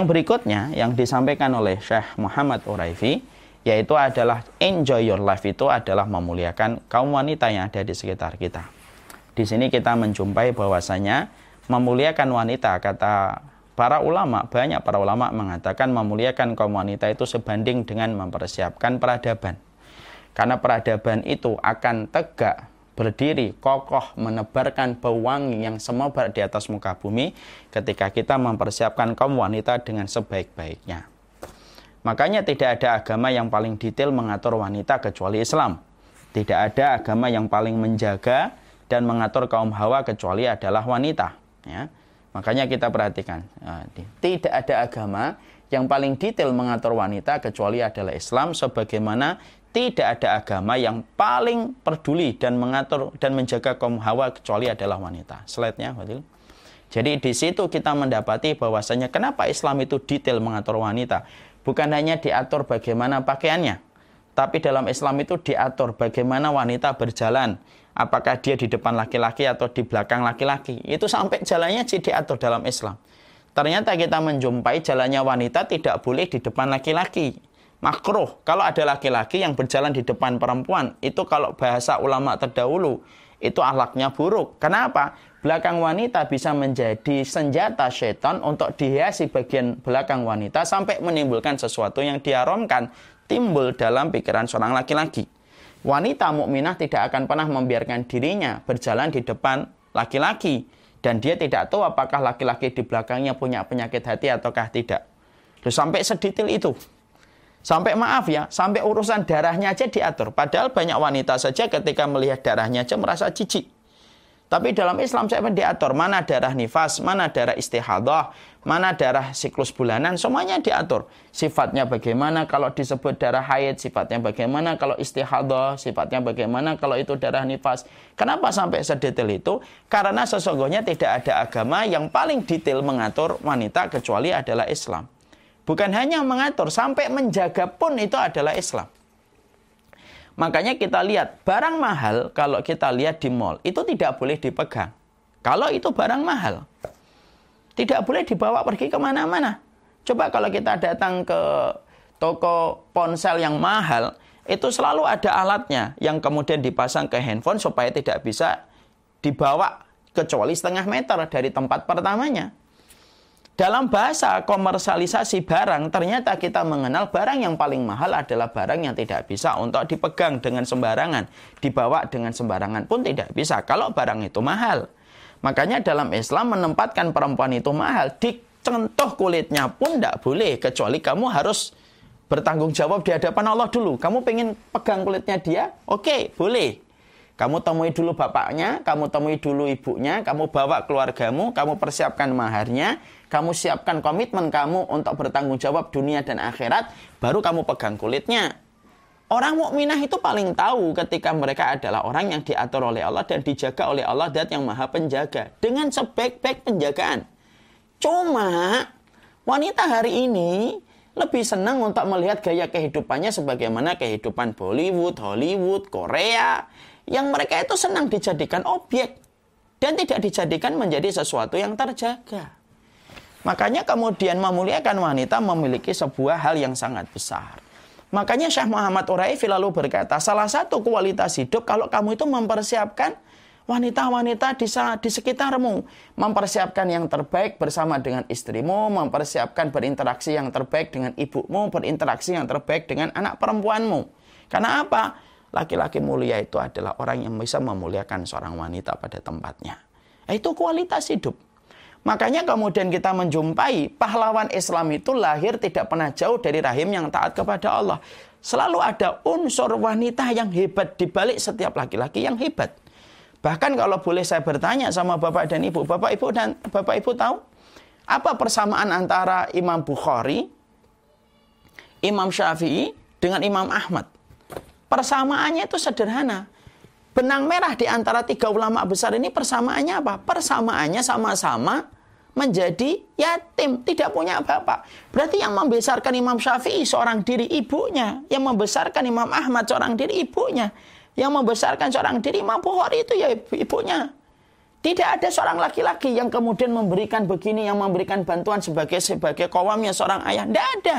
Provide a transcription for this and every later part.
Yang berikutnya yang disampaikan oleh Syekh Muhammad Uraifi yaitu adalah enjoy your life itu adalah memuliakan kaum wanita yang ada di sekitar kita. Di sini kita menjumpai bahwasanya memuliakan wanita kata para ulama banyak para ulama mengatakan memuliakan kaum wanita itu sebanding dengan mempersiapkan peradaban. Karena peradaban itu akan tegak berdiri kokoh menebarkan bau wangi yang semerbak di atas muka bumi ketika kita mempersiapkan kaum wanita dengan sebaik-baiknya. Makanya tidak ada agama yang paling detail mengatur wanita kecuali Islam. Tidak ada agama yang paling menjaga dan mengatur kaum hawa kecuali adalah wanita. Ya. Makanya kita perhatikan, ya, tidak ada agama yang paling detail mengatur wanita kecuali adalah Islam sebagaimana tidak ada agama yang paling peduli dan mengatur dan menjaga kaum hawa kecuali adalah wanita. Slide-nya, Fadil. Jadi di situ kita mendapati bahwasanya kenapa Islam itu detail mengatur wanita bukan hanya diatur bagaimana pakaiannya, tapi dalam Islam itu diatur bagaimana wanita berjalan, apakah dia di depan laki-laki atau di belakang laki-laki. Itu sampai jalannya diatur dalam Islam. Ternyata kita menjumpai jalannya wanita tidak boleh di depan laki-laki. Makruh. Kalau ada laki-laki yang berjalan di depan perempuan, itu kalau bahasa ulama terdahulu, itu ahlaknya buruk. Kenapa? belakang wanita bisa menjadi senjata setan untuk dihiasi bagian belakang wanita sampai menimbulkan sesuatu yang diharamkan timbul dalam pikiran seorang laki-laki. Wanita mukminah tidak akan pernah membiarkan dirinya berjalan di depan laki-laki dan dia tidak tahu apakah laki-laki di belakangnya punya penyakit hati ataukah tidak. Terus sampai sedetail itu. Sampai maaf ya, sampai urusan darahnya aja diatur. Padahal banyak wanita saja ketika melihat darahnya aja merasa jijik. Tapi dalam Islam saya diatur mana darah nifas, mana darah istihadah, mana darah siklus bulanan, semuanya diatur. Sifatnya bagaimana kalau disebut darah haid, sifatnya bagaimana kalau istihadah, sifatnya bagaimana kalau itu darah nifas. Kenapa sampai sedetail itu? Karena sesungguhnya tidak ada agama yang paling detail mengatur wanita kecuali adalah Islam. Bukan hanya mengatur, sampai menjaga pun itu adalah Islam. Makanya kita lihat barang mahal kalau kita lihat di mall itu tidak boleh dipegang. Kalau itu barang mahal, tidak boleh dibawa pergi ke mana-mana. Coba kalau kita datang ke toko ponsel yang mahal, itu selalu ada alatnya yang kemudian dipasang ke handphone supaya tidak bisa dibawa kecuali setengah meter dari tempat pertamanya. Dalam bahasa komersialisasi barang, ternyata kita mengenal barang yang paling mahal adalah barang yang tidak bisa untuk dipegang dengan sembarangan, dibawa dengan sembarangan pun tidak bisa kalau barang itu mahal. Makanya dalam Islam menempatkan perempuan itu mahal, dicentuh kulitnya pun tidak boleh, kecuali kamu harus bertanggung jawab di hadapan Allah dulu. Kamu pengen pegang kulitnya dia? Oke, boleh. Kamu temui dulu bapaknya, kamu temui dulu ibunya, kamu bawa keluargamu, kamu persiapkan maharnya, kamu siapkan komitmen kamu untuk bertanggung jawab dunia dan akhirat, baru kamu pegang kulitnya. Orang mukminah itu paling tahu ketika mereka adalah orang yang diatur oleh Allah dan dijaga oleh Allah dan yang maha penjaga. Dengan sebaik-baik penjagaan. Cuma wanita hari ini lebih senang untuk melihat gaya kehidupannya sebagaimana kehidupan Bollywood, Hollywood, Korea. Yang mereka itu senang dijadikan objek. Dan tidak dijadikan menjadi sesuatu yang terjaga. Makanya kemudian memuliakan wanita memiliki sebuah hal yang sangat besar. Makanya Syekh Muhammad Uraifi lalu berkata, salah satu kualitas hidup kalau kamu itu mempersiapkan wanita-wanita di, di sekitarmu. Mempersiapkan yang terbaik bersama dengan istrimu, mempersiapkan berinteraksi yang terbaik dengan ibumu, berinteraksi yang terbaik dengan anak perempuanmu. Karena apa? Laki-laki mulia itu adalah orang yang bisa memuliakan seorang wanita pada tempatnya. Itu kualitas hidup. Makanya kemudian kita menjumpai pahlawan Islam itu lahir tidak pernah jauh dari rahim yang taat kepada Allah. Selalu ada unsur wanita yang hebat di balik setiap laki-laki yang hebat. Bahkan kalau boleh saya bertanya sama Bapak dan Ibu, Bapak Ibu dan Bapak Ibu tahu apa persamaan antara Imam Bukhari, Imam Syafi'i dengan Imam Ahmad? Persamaannya itu sederhana benang merah di antara tiga ulama besar ini persamaannya apa? Persamaannya sama-sama menjadi yatim, tidak punya bapak. Berarti yang membesarkan Imam Syafi'i seorang diri ibunya, yang membesarkan Imam Ahmad seorang diri ibunya, yang membesarkan seorang diri Imam Bukhari itu ya ibunya. Tidak ada seorang laki-laki yang kemudian memberikan begini, yang memberikan bantuan sebagai sebagai kawamnya seorang ayah. Tidak ada.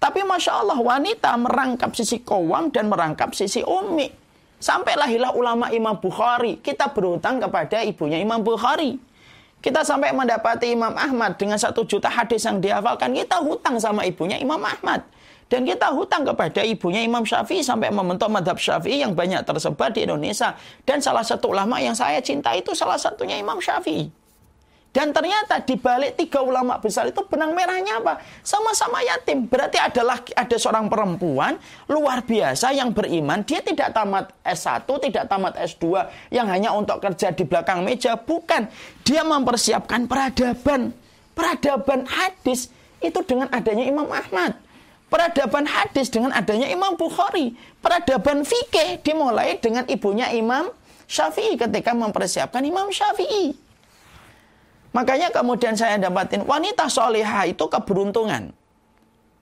Tapi Masya Allah wanita merangkap sisi kawam dan merangkap sisi umi. Sampai lahirlah ulama Imam Bukhari. Kita berhutang kepada ibunya Imam Bukhari. Kita sampai mendapati Imam Ahmad dengan satu juta hadis yang dihafalkan. Kita hutang sama ibunya Imam Ahmad. Dan kita hutang kepada ibunya Imam Syafi'i sampai membentuk madhab Syafi'i yang banyak tersebar di Indonesia. Dan salah satu ulama yang saya cinta itu salah satunya Imam Syafi'i. Dan ternyata di balik tiga ulama besar itu benang merahnya apa? Sama-sama yatim. Berarti adalah ada seorang perempuan luar biasa yang beriman. Dia tidak tamat S1, tidak tamat S2 yang hanya untuk kerja di belakang meja. Bukan. Dia mempersiapkan peradaban. Peradaban hadis itu dengan adanya Imam Ahmad Peradaban hadis dengan adanya Imam Bukhari. Peradaban fikih dimulai dengan ibunya Imam Syafi'i ketika mempersiapkan Imam Syafi'i. Makanya kemudian saya dapatin wanita solehah itu keberuntungan.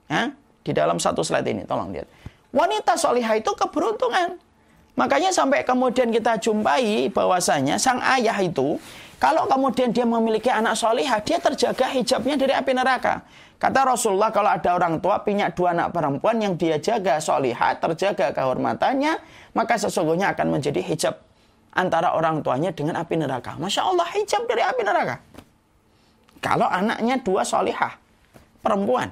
Ya, di dalam satu slide ini, tolong lihat. Wanita solehah itu keberuntungan. Makanya sampai kemudian kita jumpai bahwasanya sang ayah itu kalau kemudian dia memiliki anak solehah, dia terjaga hijabnya dari api neraka. Kata Rasulullah kalau ada orang tua punya dua anak perempuan yang dia jaga solihat, terjaga kehormatannya, maka sesungguhnya akan menjadi hijab antara orang tuanya dengan api neraka. Masya Allah hijab dari api neraka. Kalau anaknya dua solihah, perempuan.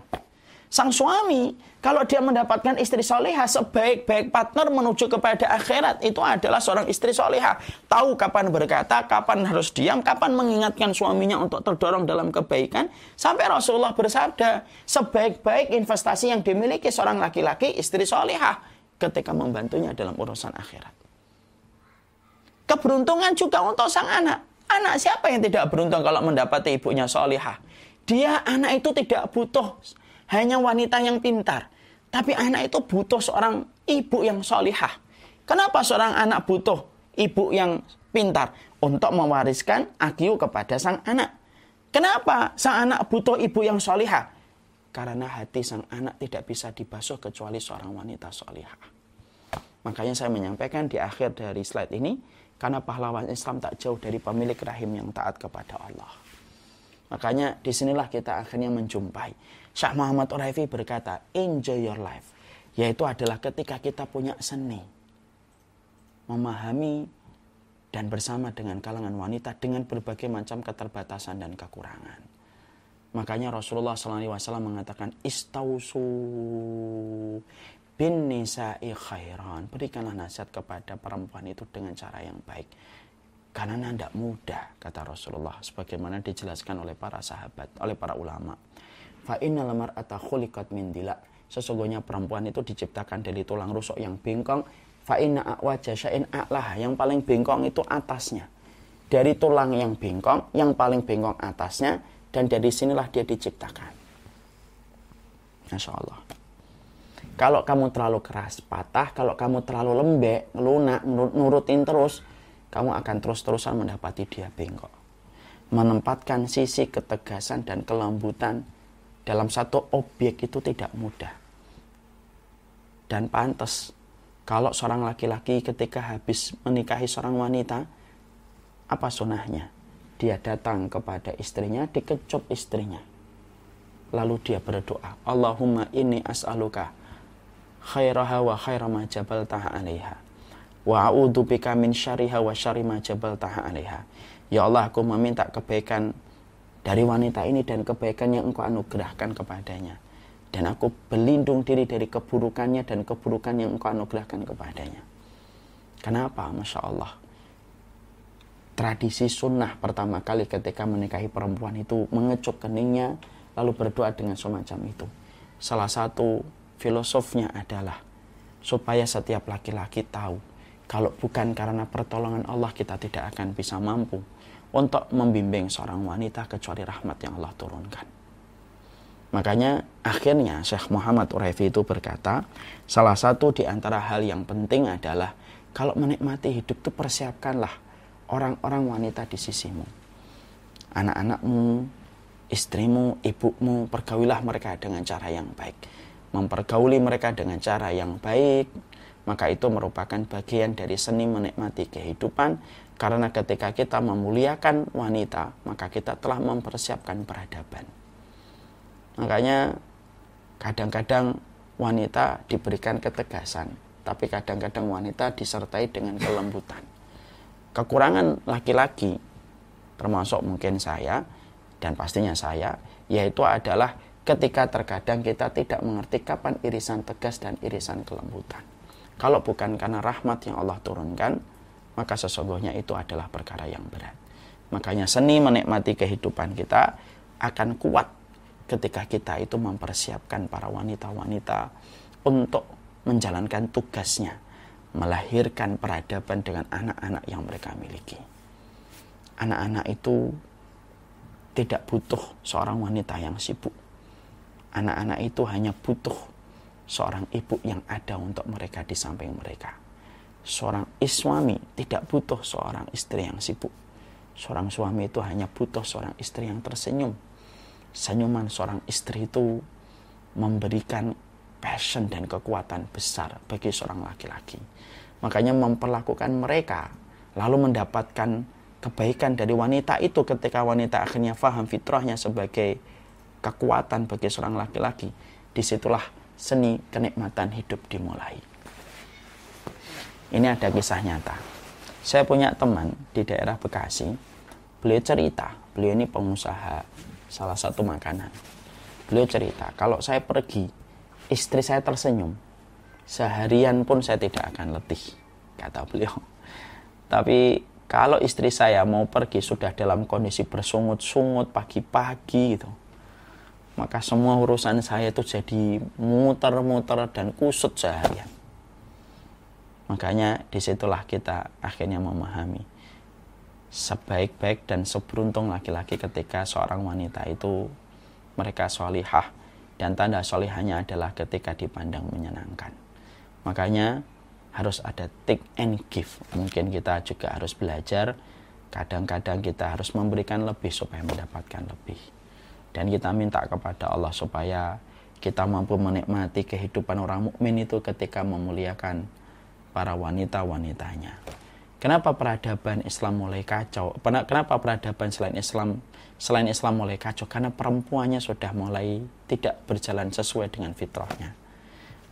Sang suami, kalau dia mendapatkan istri soleha, sebaik-baik partner menuju kepada akhirat, itu adalah seorang istri soleha. Tahu kapan berkata, kapan harus diam, kapan mengingatkan suaminya untuk terdorong dalam kebaikan. Sampai Rasulullah bersabda, sebaik-baik investasi yang dimiliki seorang laki-laki, istri soleha, ketika membantunya dalam urusan akhirat. Keberuntungan juga untuk sang anak. Anak siapa yang tidak beruntung kalau mendapati ibunya solehah? Dia anak itu tidak butuh hanya wanita yang pintar. Tapi anak itu butuh seorang ibu yang solihah. Kenapa seorang anak butuh ibu yang pintar? Untuk mewariskan akiu kepada sang anak. Kenapa sang anak butuh ibu yang solihah? Karena hati sang anak tidak bisa dibasuh kecuali seorang wanita solihah. Makanya saya menyampaikan di akhir dari slide ini, karena pahlawan Islam tak jauh dari pemilik rahim yang taat kepada Allah. Makanya di sinilah kita akhirnya menjumpai Syekh Muhammad Uraifi berkata, enjoy your life. Yaitu adalah ketika kita punya seni. Memahami dan bersama dengan kalangan wanita dengan berbagai macam keterbatasan dan kekurangan. Makanya Rasulullah SAW mengatakan, Istausu bin nisa'i khairan. Berikanlah nasihat kepada perempuan itu dengan cara yang baik. Karena tidak mudah, kata Rasulullah. Sebagaimana dijelaskan oleh para sahabat, oleh para ulama. Fa innal mar'ata khuliqat min dila. Sesungguhnya perempuan itu diciptakan dari tulang rusuk yang bengkong. Fa inna a'waja sya'in a'lah. Yang paling bengkong itu atasnya. Dari tulang yang bengkong, yang paling bengkong atasnya. Dan dari sinilah dia diciptakan. Masya Allah. Kalau kamu terlalu keras, patah. Kalau kamu terlalu lembek, lunak, nurutin terus. Kamu akan terus-terusan mendapati dia bengkok. Menempatkan sisi ketegasan dan kelembutan dalam satu objek itu tidak mudah. Dan pantas kalau seorang laki-laki ketika habis menikahi seorang wanita, apa sunahnya? Dia datang kepada istrinya, dikecup istrinya. Lalu dia berdoa, Allahumma ini as'aluka khairaha wa khaira ma jabaltaha alaiha. Wa a'udhu bika min syariha wa syari ma jabaltaha alaiha. Ya Allah, aku meminta kebaikan dari wanita ini dan kebaikan yang engkau anugerahkan kepadanya. Dan aku berlindung diri dari keburukannya dan keburukan yang engkau anugerahkan kepadanya. Kenapa? Masya Allah. Tradisi sunnah pertama kali ketika menikahi perempuan itu mengecup keningnya lalu berdoa dengan semacam itu. Salah satu filosofnya adalah supaya setiap laki-laki tahu kalau bukan karena pertolongan Allah kita tidak akan bisa mampu untuk membimbing seorang wanita kecuali rahmat yang Allah turunkan. Makanya akhirnya Syekh Muhammad Uraifi itu berkata, salah satu di antara hal yang penting adalah kalau menikmati hidup itu persiapkanlah orang-orang wanita di sisimu. Anak-anakmu, istrimu, ibumu, pergaulilah mereka dengan cara yang baik. Mempergauli mereka dengan cara yang baik, maka itu merupakan bagian dari seni menikmati kehidupan. Karena ketika kita memuliakan wanita maka kita telah mempersiapkan peradaban. Makanya kadang-kadang wanita diberikan ketegasan tapi kadang-kadang wanita disertai dengan kelembutan. Kekurangan laki-laki termasuk mungkin saya dan pastinya saya yaitu adalah ketika terkadang kita tidak mengerti kapan irisan tegas dan irisan kelembutan kalau bukan karena rahmat yang Allah turunkan, maka sesungguhnya itu adalah perkara yang berat. Makanya seni menikmati kehidupan kita akan kuat ketika kita itu mempersiapkan para wanita-wanita untuk menjalankan tugasnya, melahirkan peradaban dengan anak-anak yang mereka miliki. Anak-anak itu tidak butuh seorang wanita yang sibuk. Anak-anak itu hanya butuh seorang ibu yang ada untuk mereka di samping mereka. Seorang suami tidak butuh seorang istri yang sibuk. Seorang suami itu hanya butuh seorang istri yang tersenyum. Senyuman seorang istri itu memberikan passion dan kekuatan besar bagi seorang laki-laki. Makanya memperlakukan mereka lalu mendapatkan kebaikan dari wanita itu ketika wanita akhirnya faham fitrahnya sebagai kekuatan bagi seorang laki-laki. Di situlah seni kenikmatan hidup dimulai. Ini ada kisah nyata. Saya punya teman di daerah Bekasi. Beliau cerita, beliau ini pengusaha salah satu makanan. Beliau cerita, kalau saya pergi, istri saya tersenyum. Seharian pun saya tidak akan letih, kata beliau. Tapi kalau istri saya mau pergi sudah dalam kondisi bersungut-sungut pagi-pagi gitu maka semua urusan saya itu jadi muter-muter dan kusut seharian. Makanya di situlah kita akhirnya memahami sebaik-baik dan seberuntung laki-laki ketika seorang wanita itu mereka solihah dan tanda solihahnya adalah ketika dipandang menyenangkan. Makanya harus ada take and give. Mungkin kita juga harus belajar. Kadang-kadang kita harus memberikan lebih supaya mendapatkan lebih dan kita minta kepada Allah supaya kita mampu menikmati kehidupan orang mukmin itu ketika memuliakan para wanita-wanitanya. Kenapa peradaban Islam mulai kacau? Kenapa peradaban selain Islam selain Islam mulai kacau? Karena perempuannya sudah mulai tidak berjalan sesuai dengan fitrahnya.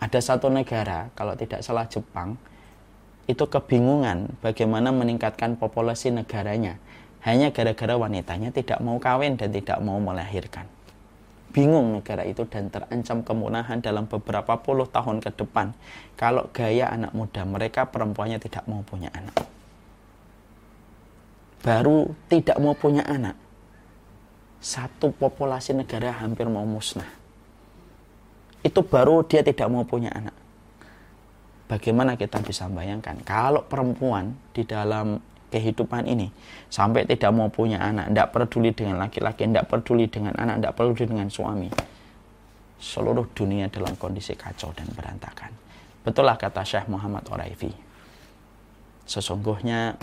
Ada satu negara, kalau tidak salah Jepang, itu kebingungan bagaimana meningkatkan populasi negaranya hanya gara-gara wanitanya tidak mau kawin dan tidak mau melahirkan. Bingung negara itu dan terancam kemunahan dalam beberapa puluh tahun ke depan kalau gaya anak muda mereka perempuannya tidak mau punya anak. Baru tidak mau punya anak. Satu populasi negara hampir mau musnah. Itu baru dia tidak mau punya anak. Bagaimana kita bisa bayangkan kalau perempuan di dalam kehidupan ini sampai tidak mau punya anak, tidak peduli dengan laki-laki, tidak peduli dengan anak, tidak peduli dengan suami. Seluruh dunia dalam kondisi kacau dan berantakan. Betullah kata Syekh Muhammad Oraifi. Sesungguhnya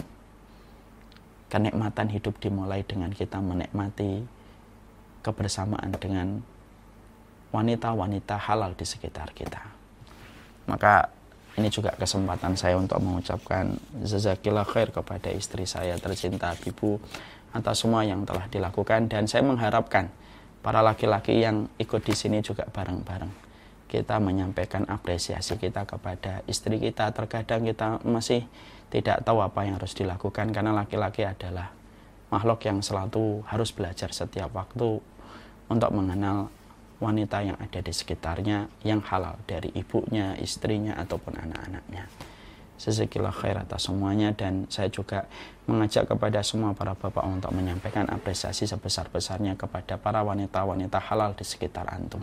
kenikmatan hidup dimulai dengan kita menikmati kebersamaan dengan wanita-wanita halal di sekitar kita. Maka ini juga kesempatan saya untuk mengucapkan jazakillah khair kepada istri saya tercinta Ibu atas semua yang telah dilakukan. Dan saya mengharapkan para laki-laki yang ikut di sini juga bareng-bareng kita menyampaikan apresiasi kita kepada istri kita. Terkadang kita masih tidak tahu apa yang harus dilakukan karena laki-laki adalah makhluk yang selalu harus belajar setiap waktu untuk mengenal wanita yang ada di sekitarnya yang halal dari ibunya, istrinya ataupun anak-anaknya. Sesekilah khair atas semuanya dan saya juga mengajak kepada semua para bapak untuk menyampaikan apresiasi sebesar-besarnya kepada para wanita-wanita halal di sekitar antum.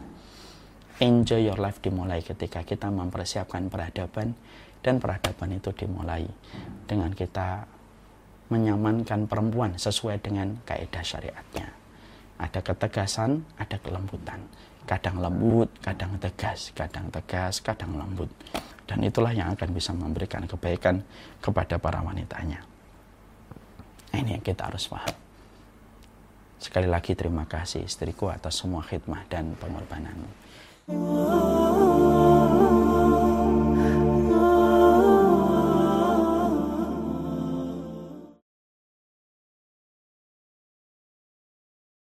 Enjoy your life dimulai ketika kita mempersiapkan peradaban dan peradaban itu dimulai dengan kita menyamankan perempuan sesuai dengan kaidah syariatnya. Ada ketegasan, ada kelembutan kadang lembut, kadang tegas, kadang tegas, kadang lembut. Dan itulah yang akan bisa memberikan kebaikan kepada para wanitanya. Ini yang kita harus paham. Sekali lagi terima kasih istriku atas semua khidmah dan pengorbananmu.